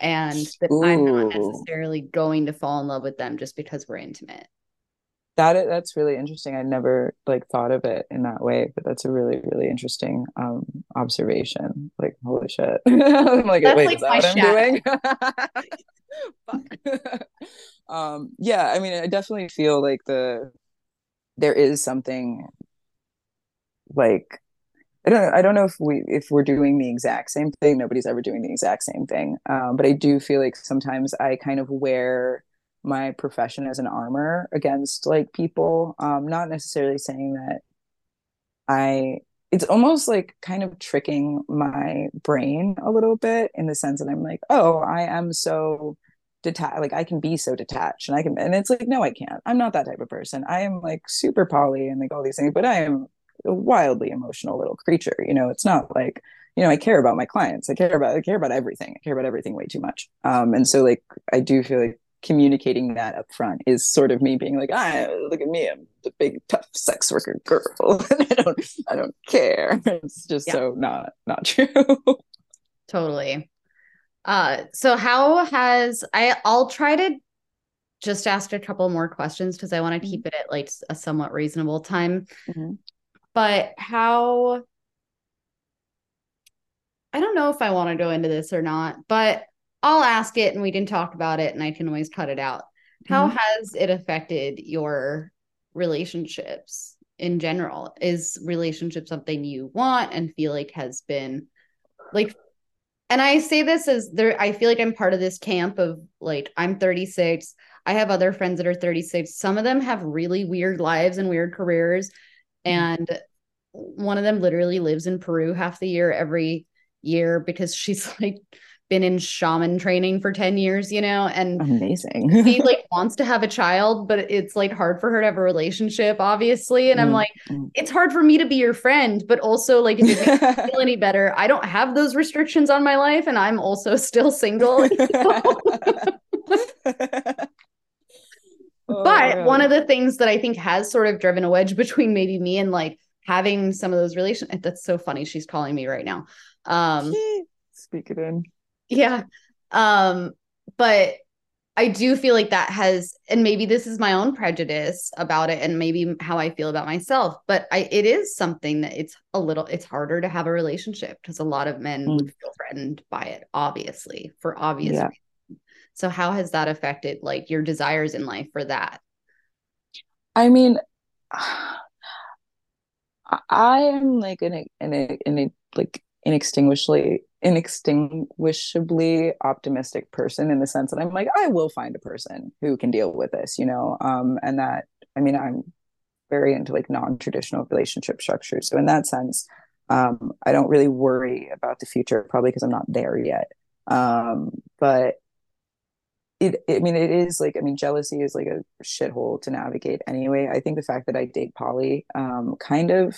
and that Ooh. i'm not necessarily going to fall in love with them just because we're intimate. That that's really interesting. I never like thought of it in that way but that's a really really interesting um observation. Like holy shit. *laughs* I'm like that's wait like is that what i'm doing? *laughs* *laughs* Um yeah i mean i definitely feel like the there is something like I don't know, I don't know if we if we're doing the exact same thing. Nobody's ever doing the exact same thing. Um, but I do feel like sometimes I kind of wear my profession as an armor against like people. Um, not necessarily saying that I it's almost like kind of tricking my brain a little bit in the sense that I'm like, oh, I am so detached like I can be so detached and I can and it's like, no, I can't. I'm not that type of person. I am like super poly and like all these things, but I am a wildly emotional little creature. You know, it's not like, you know, I care about my clients. I care about I care about everything. I care about everything way too much. Um, and so like I do feel like communicating that up front is sort of me being like, I look at me, I'm the big tough sex worker girl. and *laughs* I don't I don't care. *laughs* It's just yeah. so not not *laughs* true. totally. Uh so how has I I'll try to just ask a couple more questions because I want to mm-hmm. keep it at like a somewhat reasonable time. Mm-hmm but how I don't know if I want to go into this or not, but I'll ask it and we didn't talk about it and I can always cut it out. How mm-hmm. has it affected your relationships in general is relationship something you want and feel like has been like and i say this as there i feel like i'm part of this camp of like i'm 36 i have other friends that are 36 some of them have really weird lives and weird careers. And one of them literally lives in peru half the year every year because she's *laughs* like been in shaman training for 10 years, you know, and amazing. *laughs* he like *laughs* wants to have a child, but it's like hard for her to have a relationship, obviously. And mm I'm like, mm. it's hard for me to be your friend, but also like if it makes you feel any better, I don't have those restrictions on my life and I'm also still single. Oh, but one of the things that I think has sort of driven a wedge *laughs* between maybe me and like having some of those relations that's so funny. She's calling me right now. Um speak it in yeah. Um, but I do feel like that has, and maybe this is my own prejudice about it, and maybe how I feel about myself. But I, it is something that it's a little, it's harder to have a relationship because a lot of men mm. would feel threatened by it, obviously, for obvious yeah. reasons. So, how has that affected like your desires in life for that? I mean, *sighs* I am like in a in a in a like inextinguishably inextinguishably optimistic person in the sense that I'm like, I will find a person who can deal with this, you know? Um, and that, I mean, I'm very into like non-traditional relationship structures. So in that sense, um, I don't really worry about the future, probably because I'm not there yet. Um, but it, I mean, it is like, I mean, jealousy is like a shithole to navigate anyway. I think the fact that I date poly um, kind of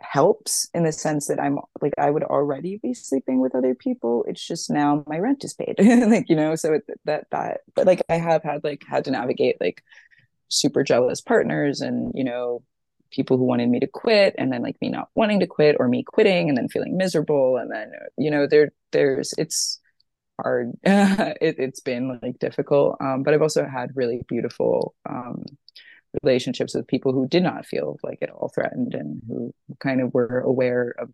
helps in the sense that I'm like I would already be sleeping with other people. It's just now my rent is paid, *laughs* like you know. So it, that that, but like I have had like had to navigate like super jealous partners and you know people who wanted me to quit and then like me not wanting to quit or me quitting and then feeling miserable and then you know there there's it's hard. *laughs* It, has been like difficult um but i've also had really beautiful um relationships with people who did not feel like at all threatened and who kind of were aware of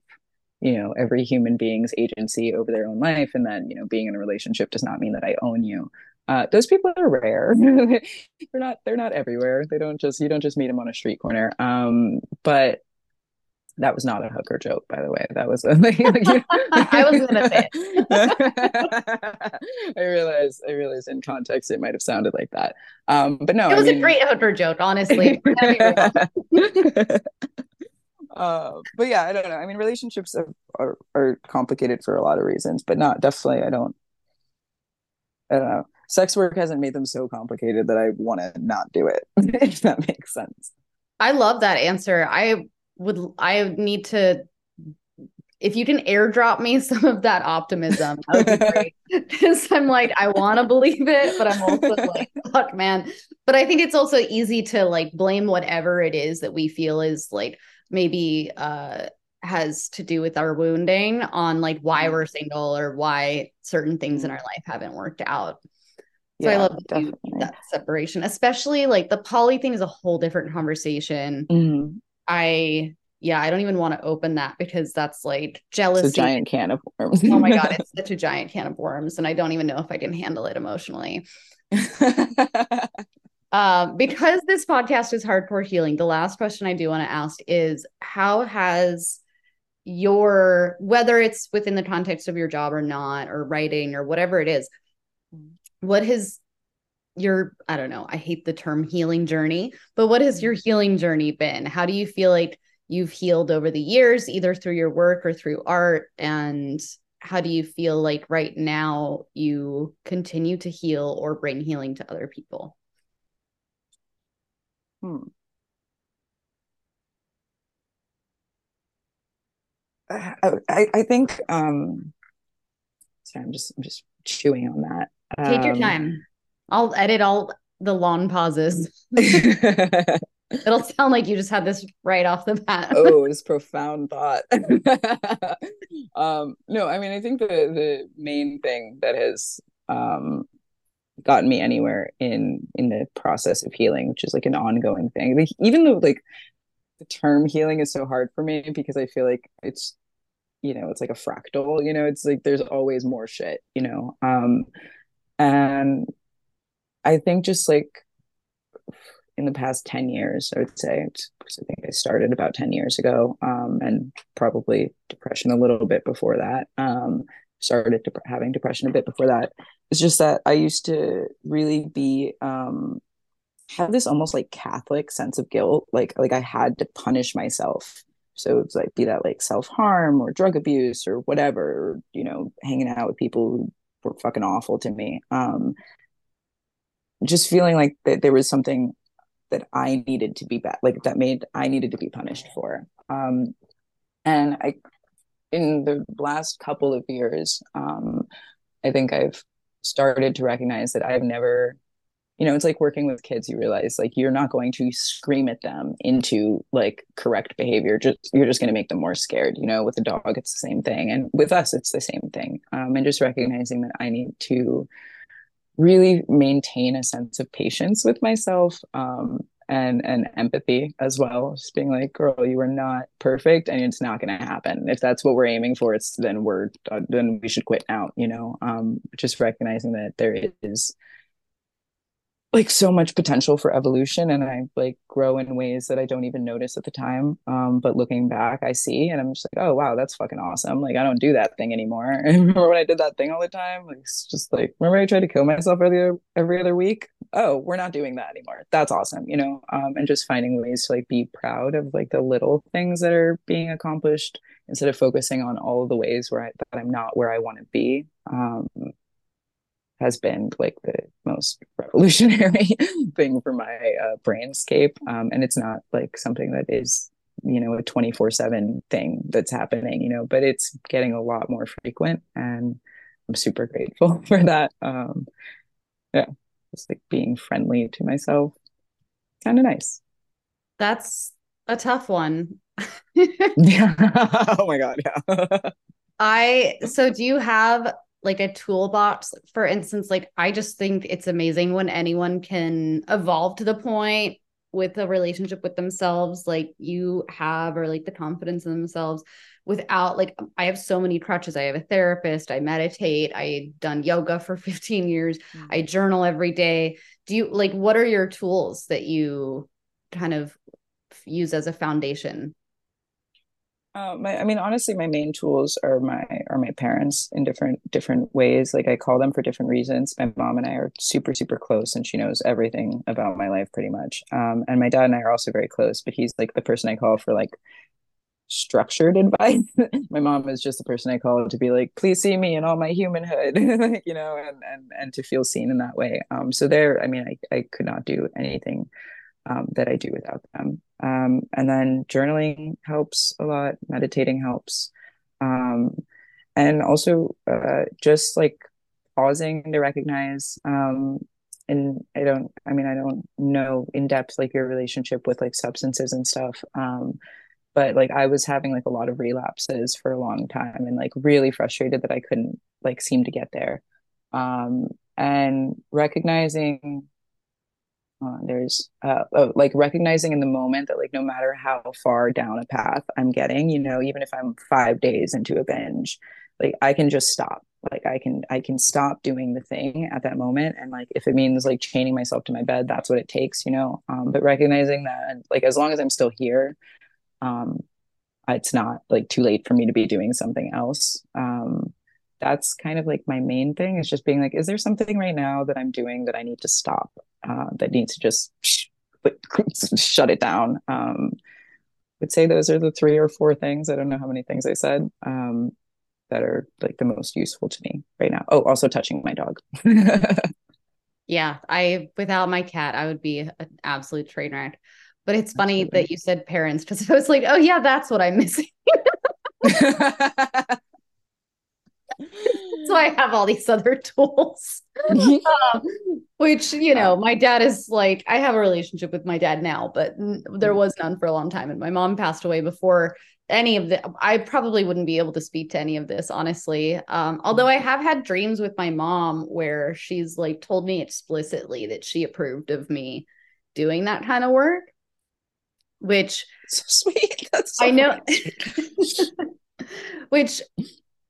you know every human being's agency over their own life and that you know being in a relationship does not mean that i own you. Uh, those people are rare. *laughs* They're not they're not everywhere. They don't just you don't just meet them on a street corner. Um, but that was not a hooker joke, by the way. That was a like, you *laughs* I was gonna say it. I realized I realized in context it might have sounded like that. Um, but no, it was I mean, a great hooker joke, honestly. *laughs* *laughs* uh, but yeah, I don't know. I mean, relationships are, are are complicated for a lot of reasons, but not definitely. I don't. I don't know. Sex work hasn't made them so complicated that I want to not do it. if that makes sense. I love that answer. I would I need to if you can airdrop me *laughs* some of that optimism, that would be *laughs* great. Because I'm like, I want to believe it, but I'm also like, *laughs* fuck, man. But I think it's also easy to like blame whatever it is that we feel is like maybe uh has to do with our wounding on like why we're single or why certain things in our life haven't worked out. So yeah, I love that, that separation, especially like the poly thing is a whole different conversation. Mm-hmm. I yeah, I don't even want to open that because that's like jealousy. It's a giant can of *laughs* worms. oh my god, *laughs* it's such a giant can of worms, and I don't even know if I can handle it emotionally. *laughs* um, because this podcast is hardcore healing, the last question I do want to ask is how has your whether it's within the context of your job or not, or writing or whatever it is, what has your i don't know i hate the term healing journey but what has your healing journey been? How do you feel like you've healed over the years either through your work or through art? And how do you feel like right now you continue to heal or bring healing to other people? Hmm. I, I think um sorry i'm just i'm just chewing on that. Take um, your time I'll edit all the long pauses. *laughs* *laughs* It'll sound like you just had this right off the bat. oh, it's *laughs* profound thought. um, no, I mean, I think the the main thing that has um, gotten me anywhere in in the process of healing, which is like an ongoing thing. Like, even though like the term healing is so hard for me because I feel like it's you know it's like a fractal. You know, it's like there's always more shit. You know, um, and I think just like in the past 10 years, I would say. because I think I started about 10 years ago um, and probably depression a little bit before that. Um, started dep- having depression a bit before that. It's just that I used to really be um, have this almost like Catholic sense of guilt. Like like I had to punish myself. So it's like be that like self harm or drug abuse or whatever, you know, hanging out with people who were fucking awful to me. Um, just feeling like that there was something that I needed to be bad, like that made I needed to be punished for. Um, and I, in the last couple of years, um, I think I've started to recognize that I've never, you know, it's like working with kids. You realize like you're not going to scream at them into like correct behavior. Just you're just going to make them more scared. You know, with the dog, it's the same thing, and with us, it's the same thing. Um, and just recognizing that I need to really maintain a sense of patience with myself um, and and empathy as well. Just being like girl you are not perfect and it's not going to happen. If that's what we're aiming for it's then we're uh, then we should quit out you know? Um, just recognizing that there is like so much potential for evolution and I like grow in ways that I don't even notice at the time. Um, but looking back, I see and I'm just like, oh wow, that's fucking awesome. Like I don't do that thing anymore. And *laughs* remember when I did that thing all the time? Like it's just like remember I tried to kill myself every other every other week? Oh, we're not doing that anymore. That's awesome, you know? Um, and just finding ways to like be proud of like the little things that are being accomplished instead of focusing on all the ways where I that I'm not where I want to be. Um, has been like the most revolutionary *laughs* thing for my uh, brainscape. Um, and it's not like something that is, you know, a 24 seven thing that's happening, you know, but it's getting a lot more frequent and I'm super grateful *laughs* for that. Um, yeah, just like being friendly to myself. Kind of nice. That's a tough one. *laughs* yeah. oh my God. Yeah. I, so do you have like a toolbox. For instance like i just think it's amazing when anyone can evolve to the point with a relationship with themselves like you have or like the confidence in themselves without like i have so many crutches. I have a therapist i meditate i done yoga for *laughs* 15 years mm-hmm. i journal every day. Do you like what are your tools that you kind of use as a foundation uh, my, I mean, honestly, my main tools are my are my parents in different different ways. Like I call them for different reasons. My mom and I are super super close, and she knows everything about my life pretty much. Um, and my dad and I are also very close, but he's like the person I call for like structured *laughs* advice. my mom is just the person I call to be like, please see me in all my humanhood, *laughs* you know, and and and to feel seen in that way. Um, so there, I mean, I I could not do anything um, that I do without them. Um, and then journaling helps a lot, meditating helps. Um, and also uh, just like pausing to recognize um, and I don't I mean I don't know in depth like your relationship with like substances and stuff um but like I was having like a lot of relapses for a long time and like really frustrated that I couldn't like seem to get there um and recognizing uh, there's uh, like recognizing in the moment that like no matter how far down a path i'm getting you know even if i'm five days into a binge like i can just stop. Like i can i can stop doing the thing at that moment. And like if it means like chaining myself to my bed that's what it takes you know? Um, but recognizing that like as long as i'm still here um it's not like too late for me to be doing something else. Um that's kind of like my main thing is just being like is there something right now that i'm doing that i need to stop uh, that needs to just *laughs* shut it down? Um would say those are the three or four things. I don't know how many things i said um that are like the most useful to me right now. Oh also touching my dog. *laughs* Yeah i without my cat i would be an absolute train wreck. But it's funny Absolutely. that you said parents because i was like oh yeah that's what i'm missing *laughs* *laughs* so I *laughs* have all these other tools. *laughs* um, which, you know, my dad is like, I have a relationship with my dad now, but there was none for a long time. And my mom passed away before any of the, I probably wouldn't be able to speak to any of this, honestly. Um, although I have had dreams with my mom where she's like told me explicitly that she approved of me doing that kind of work, which so sweet. That's so I know. which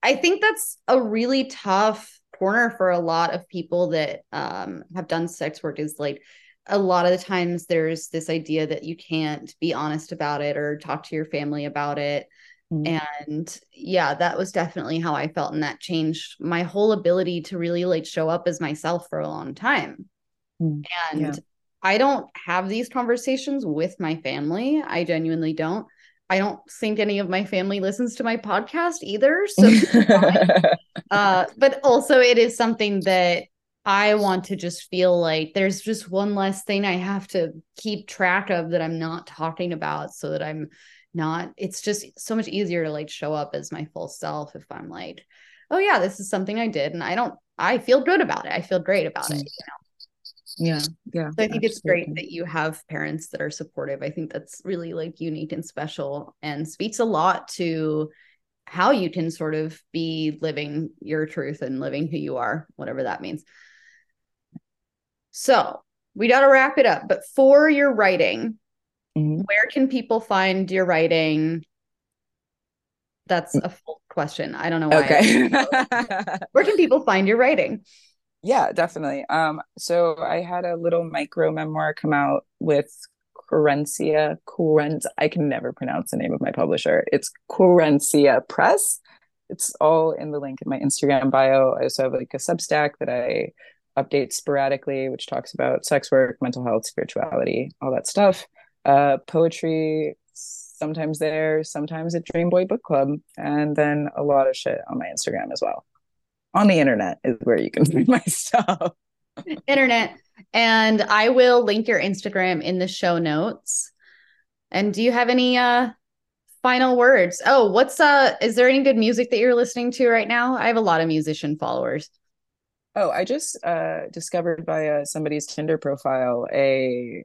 I think that's a really tough corner for a lot of people that um, have done sex work is like a lot of the times there's this idea that you can't be honest about it or talk to your family about it. Mm. And yeah, that was definitely how I felt. And that changed my whole ability to really like show up as myself for a long time. Mm. And yeah. I don't have these conversations with my family. I genuinely don't. I don't think any of my family listens to my podcast either. *laughs* So, uh, but also it is something that I want to just feel like there's just one less thing I have to keep track of that I'm not talking about so that I'm not, it's just so much easier to like show up as my full self if I'm like, oh yeah, this is something I did. And I don't, I feel good about it. I feel great about it, you know? Yeah yeah so i think absolutely. it's great that you have parents that are supportive. I think that's really like unique and special and speaks a lot to how you can sort of be living your truth and living who you are whatever that means. So we got to wrap it up but for your writing mm-hmm. where can people find your writing? That's a full question. I don't know why okay. *laughs* where can people find your writing yeah, definitely. Um, so I had a little micro memoir come out with Querencia Querent. I can never pronounce the name of my publisher. It's Querencia Press. It's all in the link in my Instagram bio. I also have like a Substack that I update sporadically, which talks about sex work, mental health, spirituality, all that stuff. Uh, poetry, sometimes there, sometimes at Dream Boy Book Club, and then a lot of shit on my Instagram as well on the internet is where you can *laughs* find my stuff. internet. And I will link your Instagram in the show notes. And do you have any uh final words? Oh, what's uh is there any good music that you're listening to right now? I have a lot of musician followers. Oh, I just uh discovered via somebody's Tinder profile a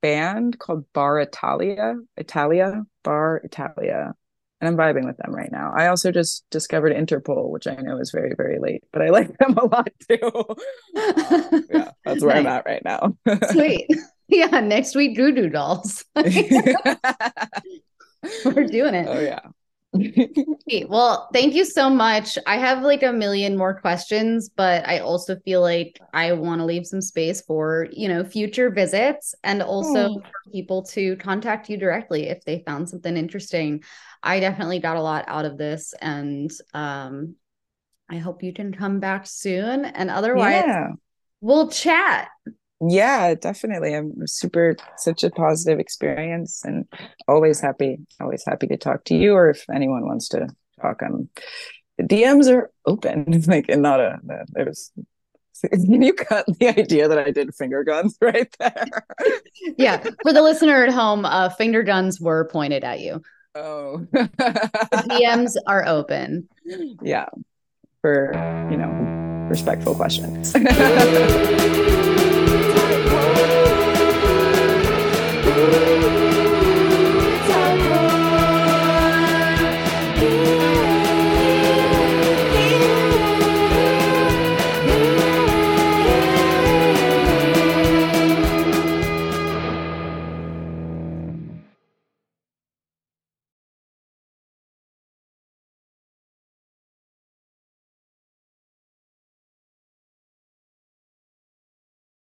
band called Bar Italia, Italia, Bar Italia and I'm vibing with them right now. I also just discovered Interpol, which I know is very, very late, but I like *laughs* them a lot too. um, *laughs* yeah, that's where nice. I'm at right now. Sweet. *laughs* Yeah, next week, Goo Goo Dolls. We're doing it. Oh, yeah. *laughs* well, thank you so much. I have like a million more questions, but I also feel like I want to leave some space for, you know, future visits and also oh. for people to contact you directly if they found something interesting. I definitely got a lot out of this and um I hope you can come back soon and otherwise yeah. we'll chat. Yeah, definitely. I'm super such a positive experience and always happy, always happy to talk to you or if anyone wants to talk I'm the DMs are open. *laughs* like and not a there's can *laughs* you cut the idea that I did finger guns *laughs* right there? yeah. For the listener at home, uh, finger guns were pointed at you. Oh. the DMs are open. Yeah. For, you know, respectful questions.